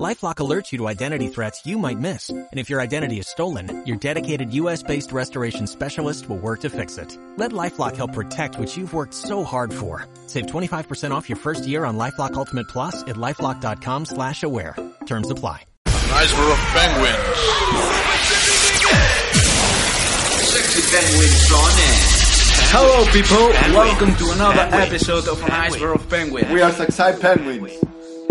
LifeLock alerts you to identity threats you might miss. And if your identity is stolen, your dedicated US-based restoration specialist will work to fix it. Let LifeLock help protect what you've worked so hard for. Save 25% off your first year on LifeLock Ultimate Plus at LifeLock.com slash aware. Terms apply. Nice group of penguins. Sexy penguins on air. Hello, people. Penguin. Welcome to another Penguin. episode of An Iceberg of Penguin. We are Saxai Penguins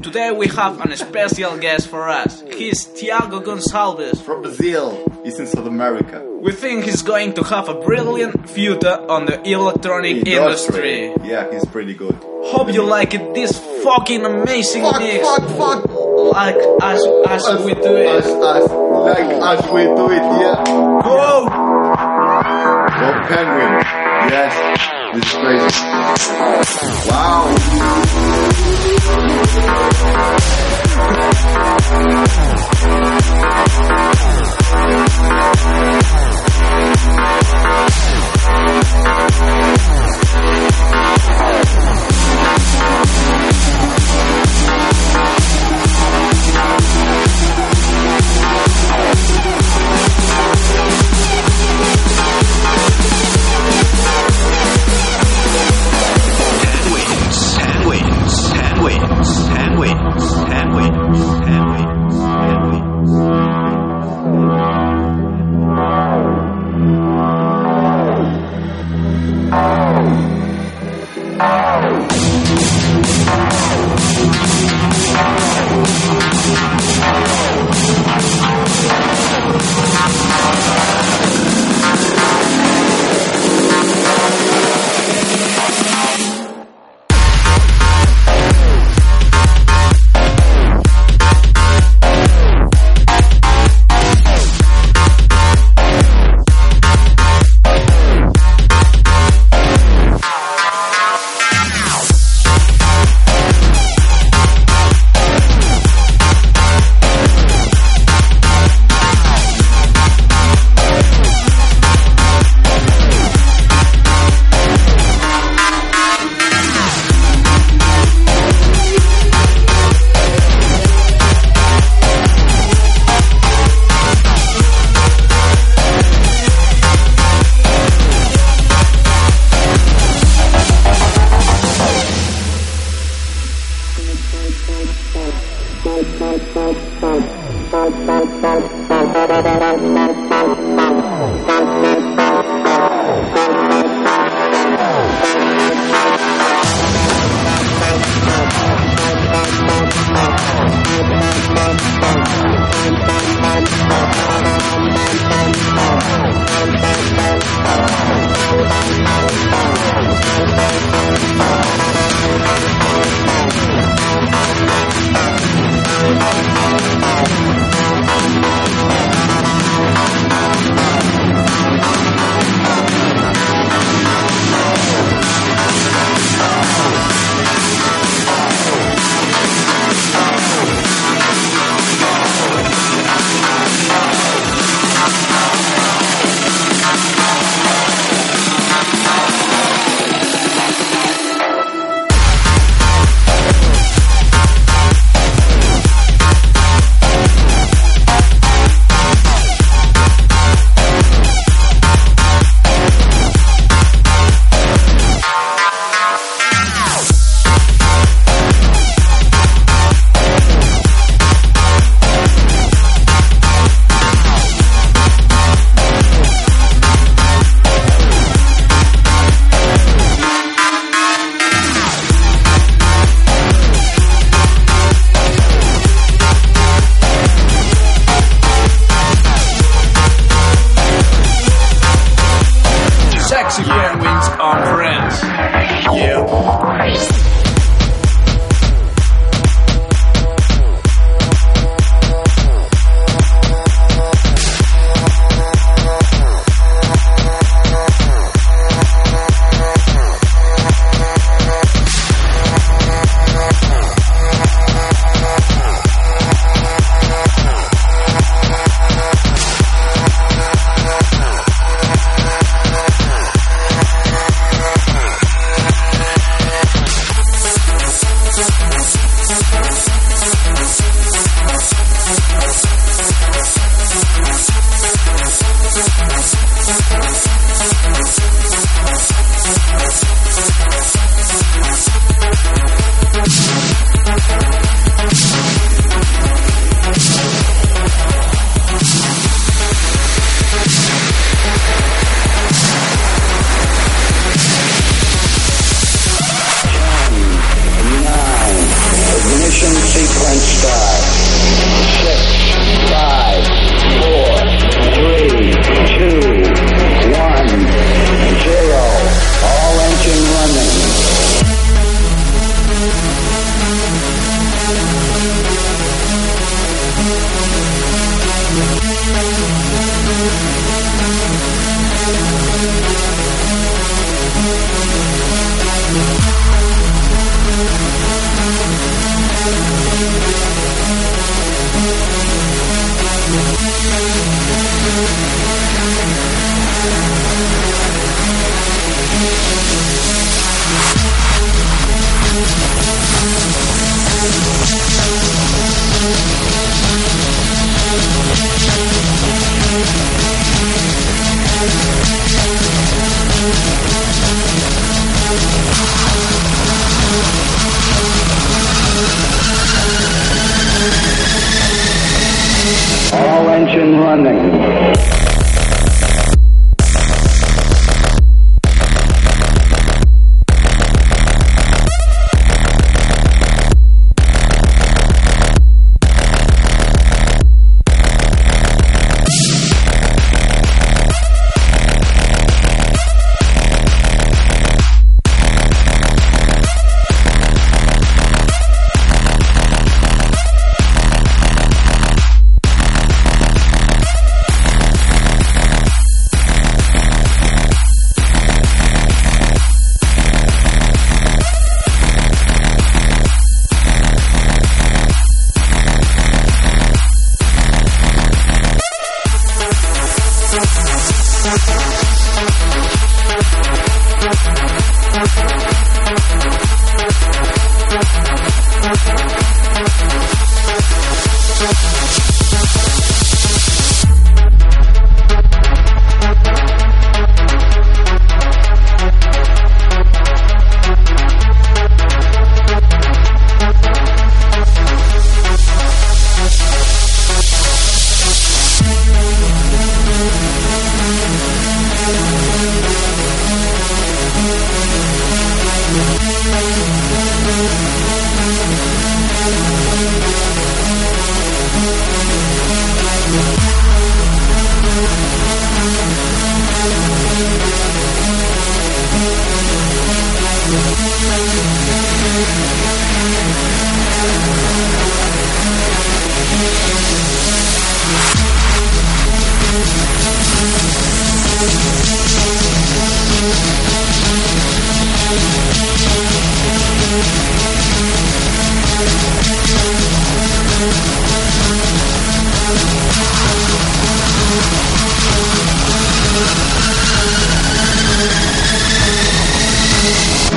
Today we have an special guest for us. He's Thiago Gonçalves. from Brazil, he's in South America. We think he's going to have a brilliant future on the electronic industry. Yeah, he's pretty good. Hope you like it. This fucking amazing Fuck, mix. fuck, fuck! Like as as we do As, it. as, like as we do it, yeah. Go! Oh, Penguin. Yes, this is crazy. Wow. Penguins. Penguins. Penguins. Penguins. Penguins. Penguins. All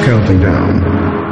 Counting down.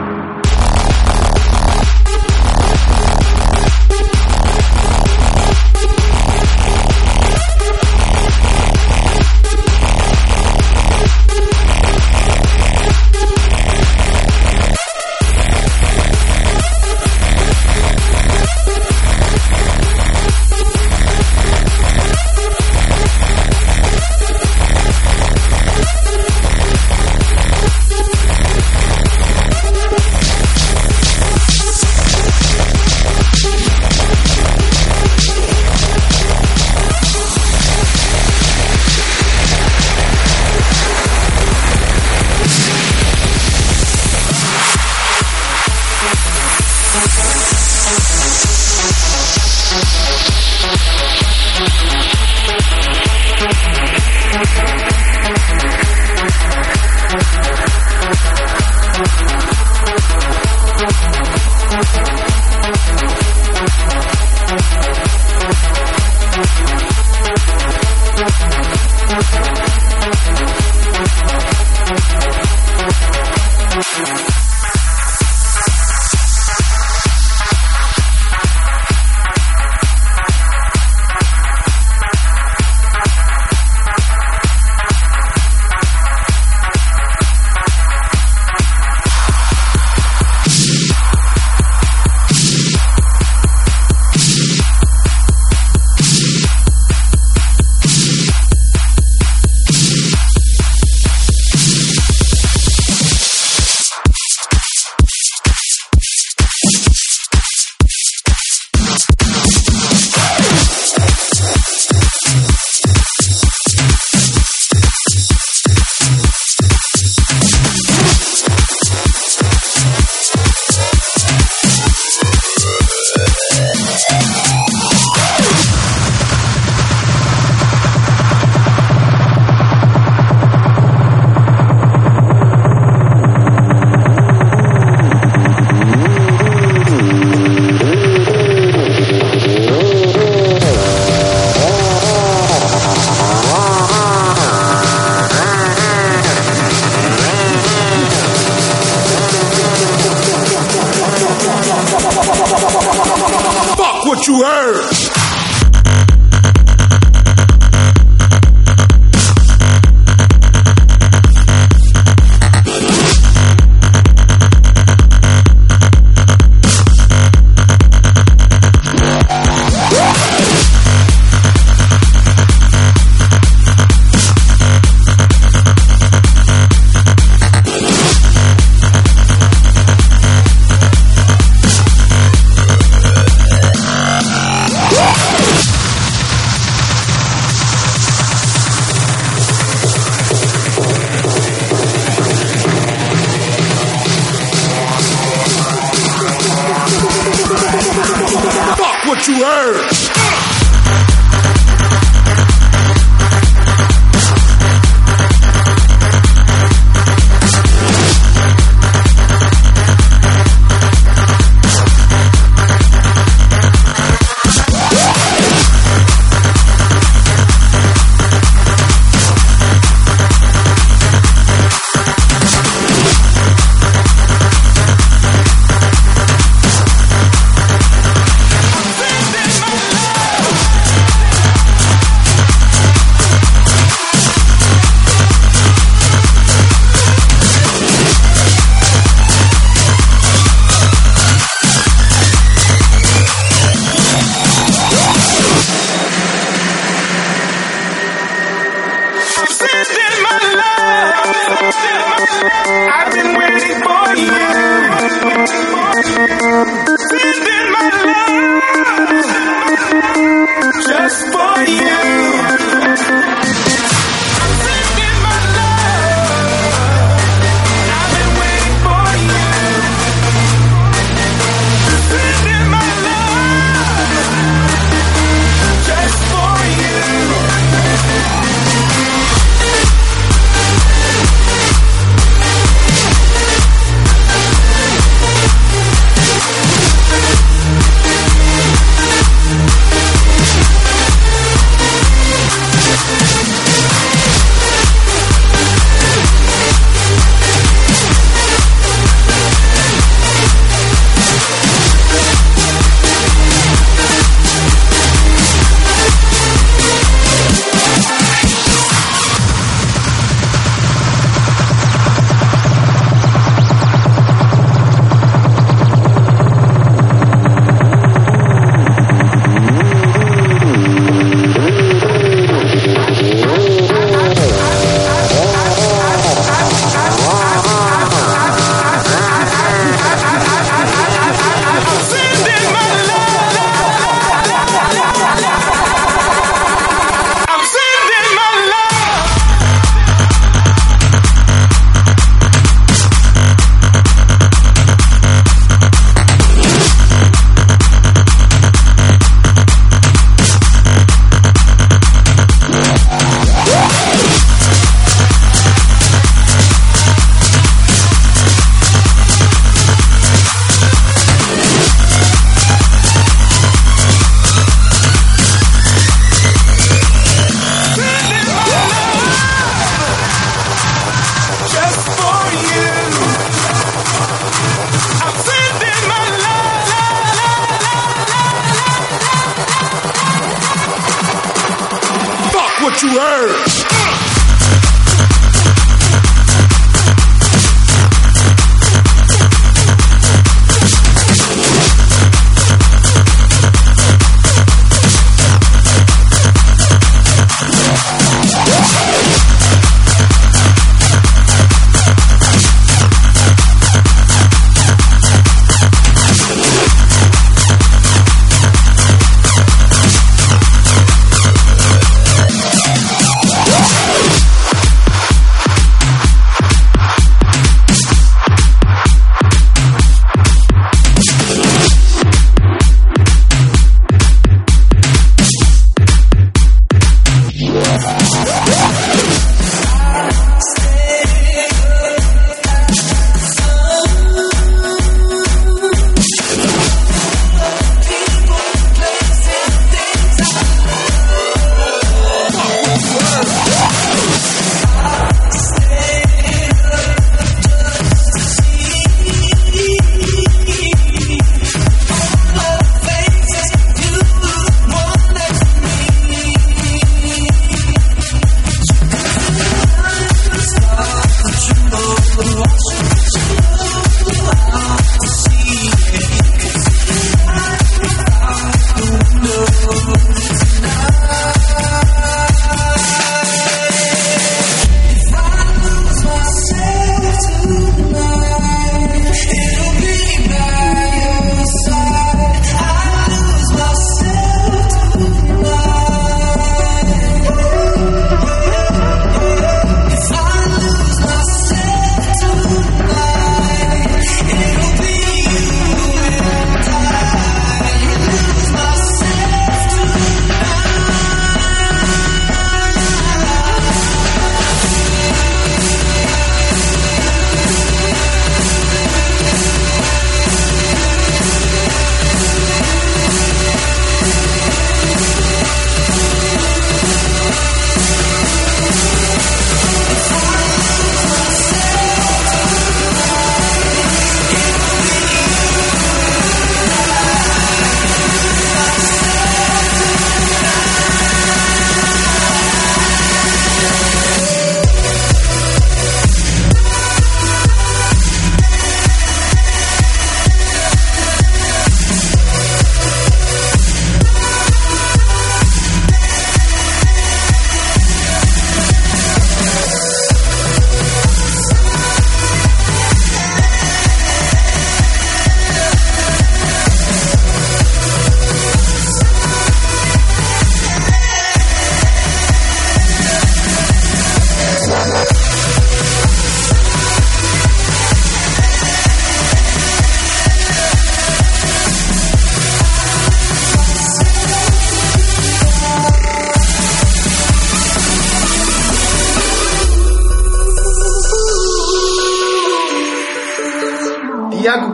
what you heard.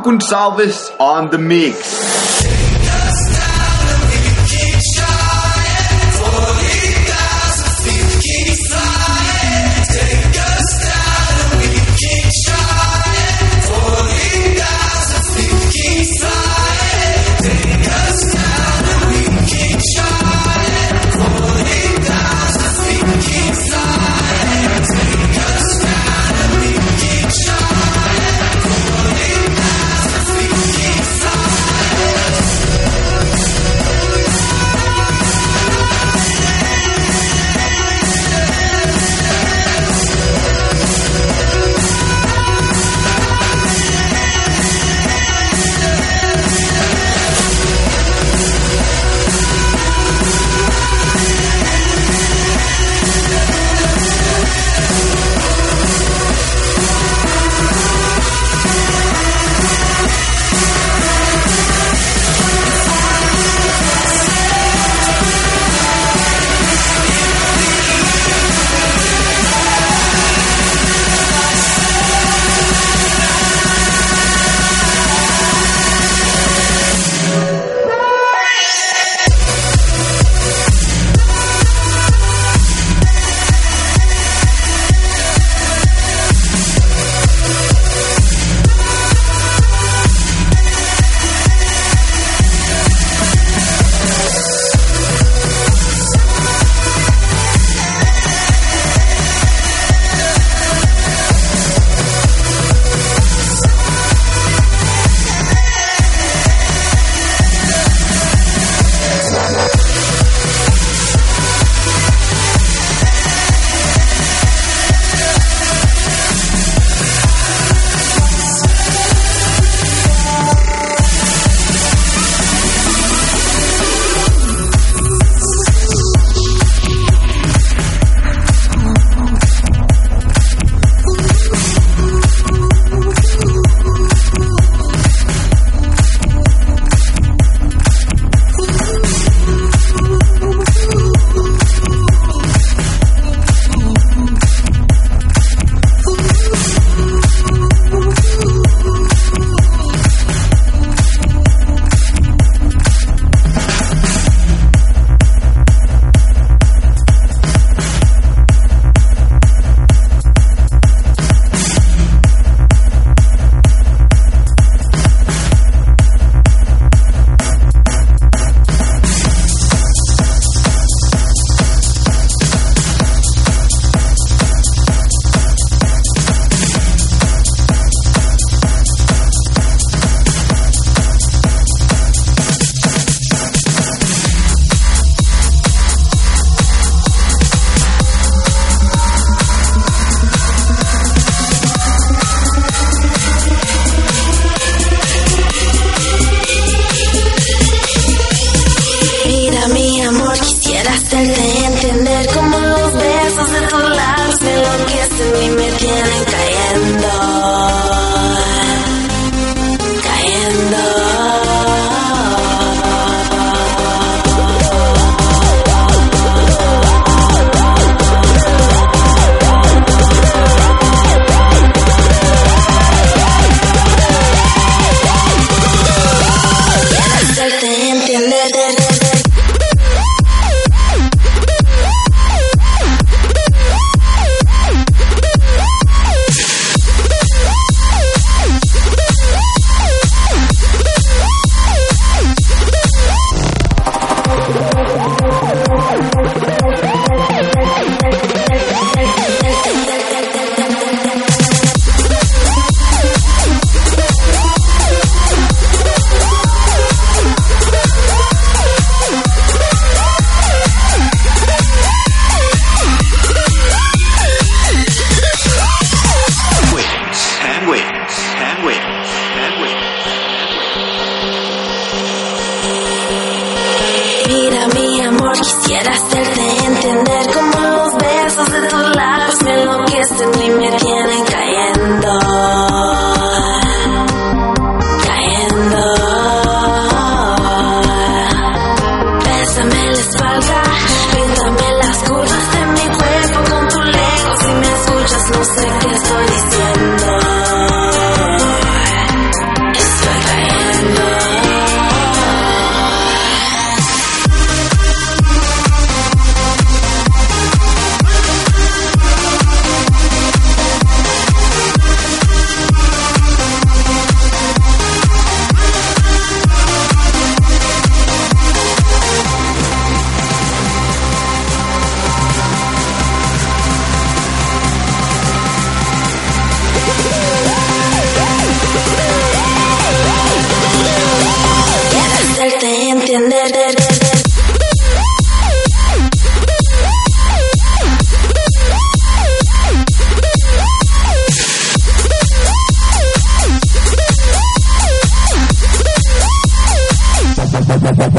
Gonçalves on the mix.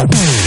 Bye.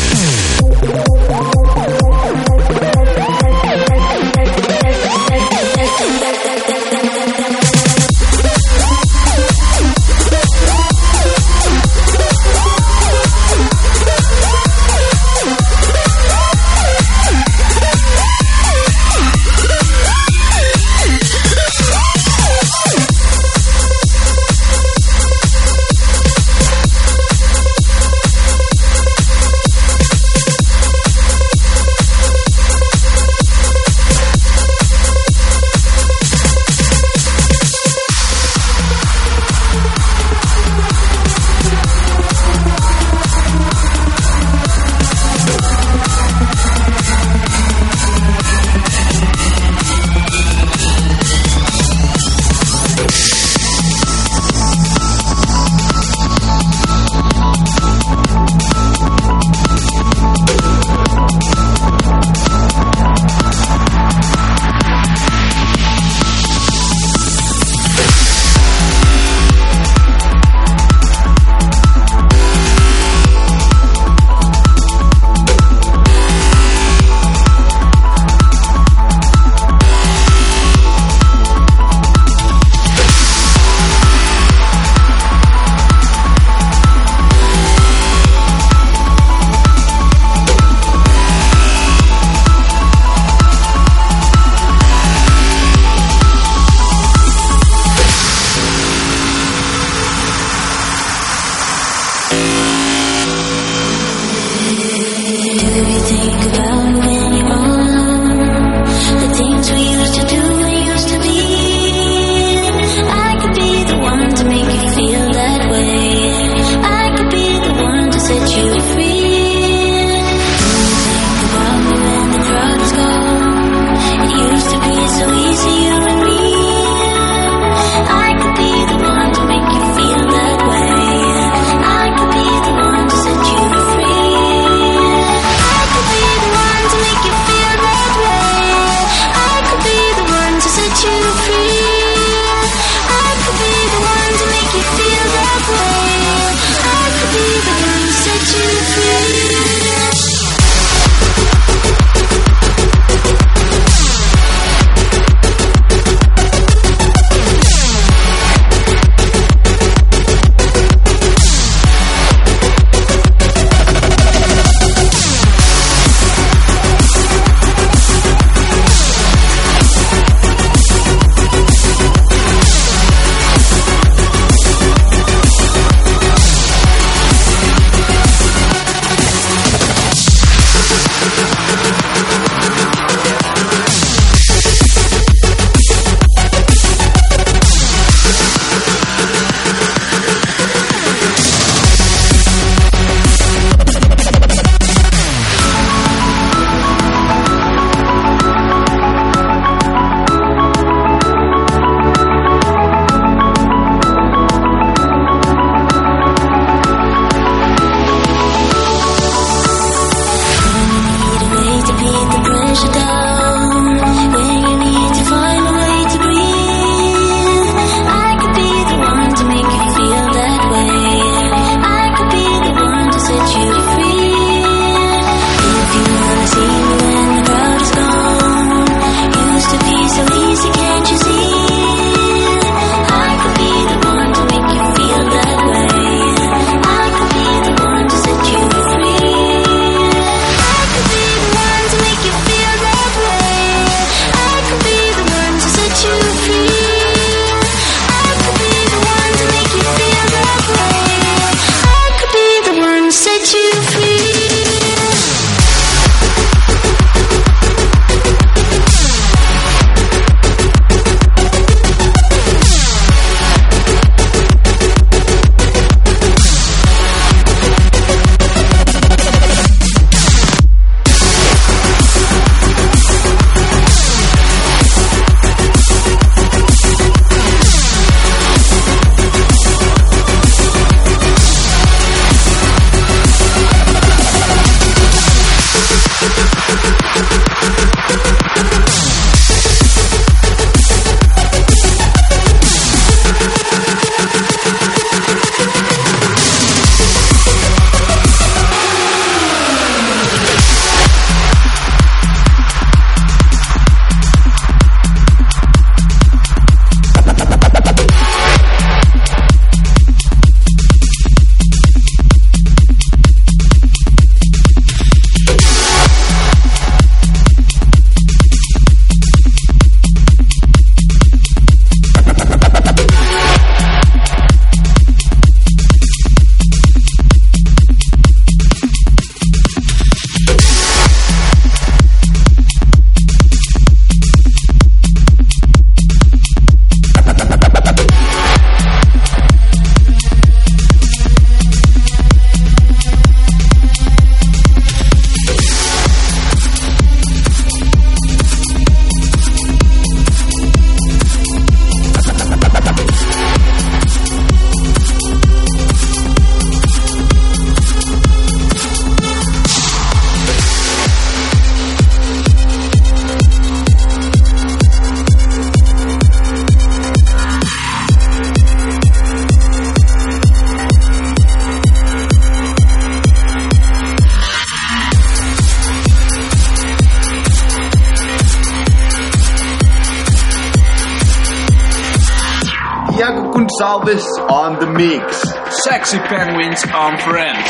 Salvis on the mix. Sexy penguins on friends.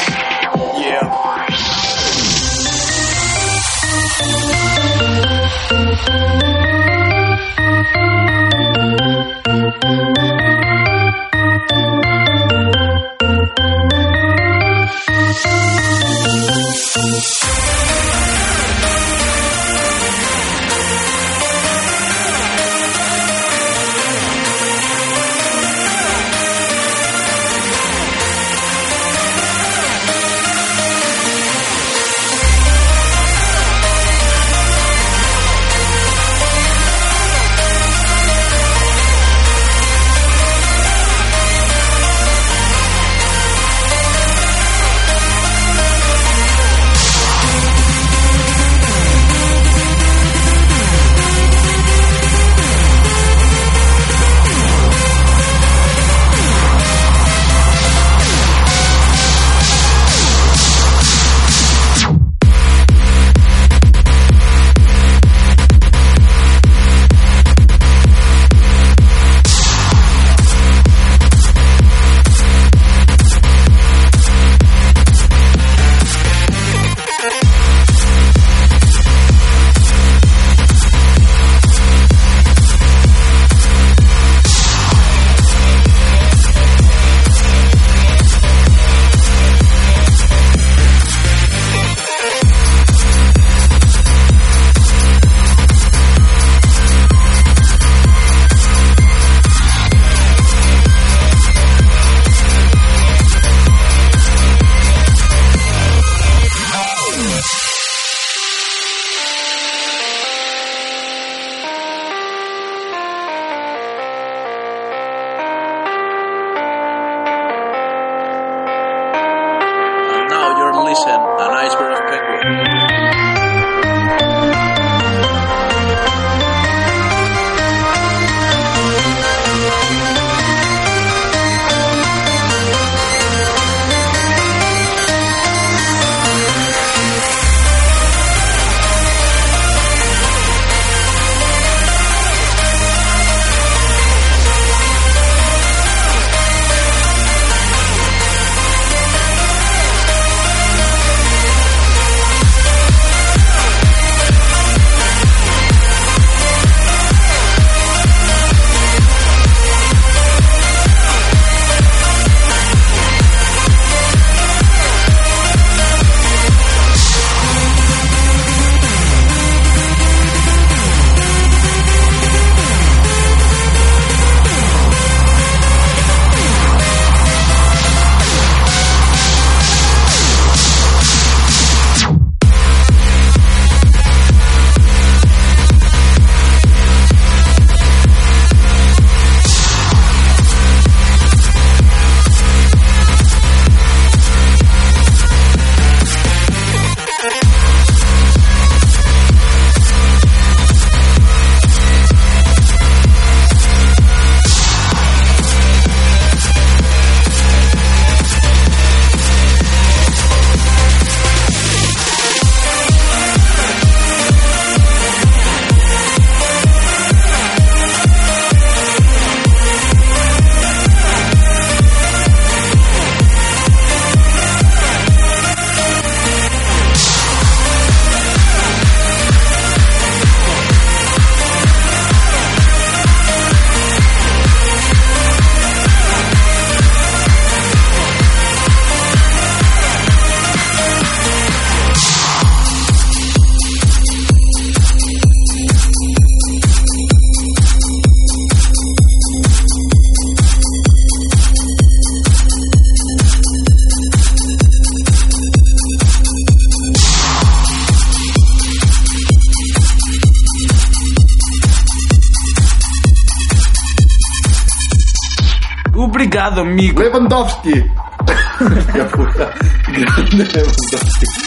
And Obrigado, amigo. Lewandowski. Grande Lewandowski.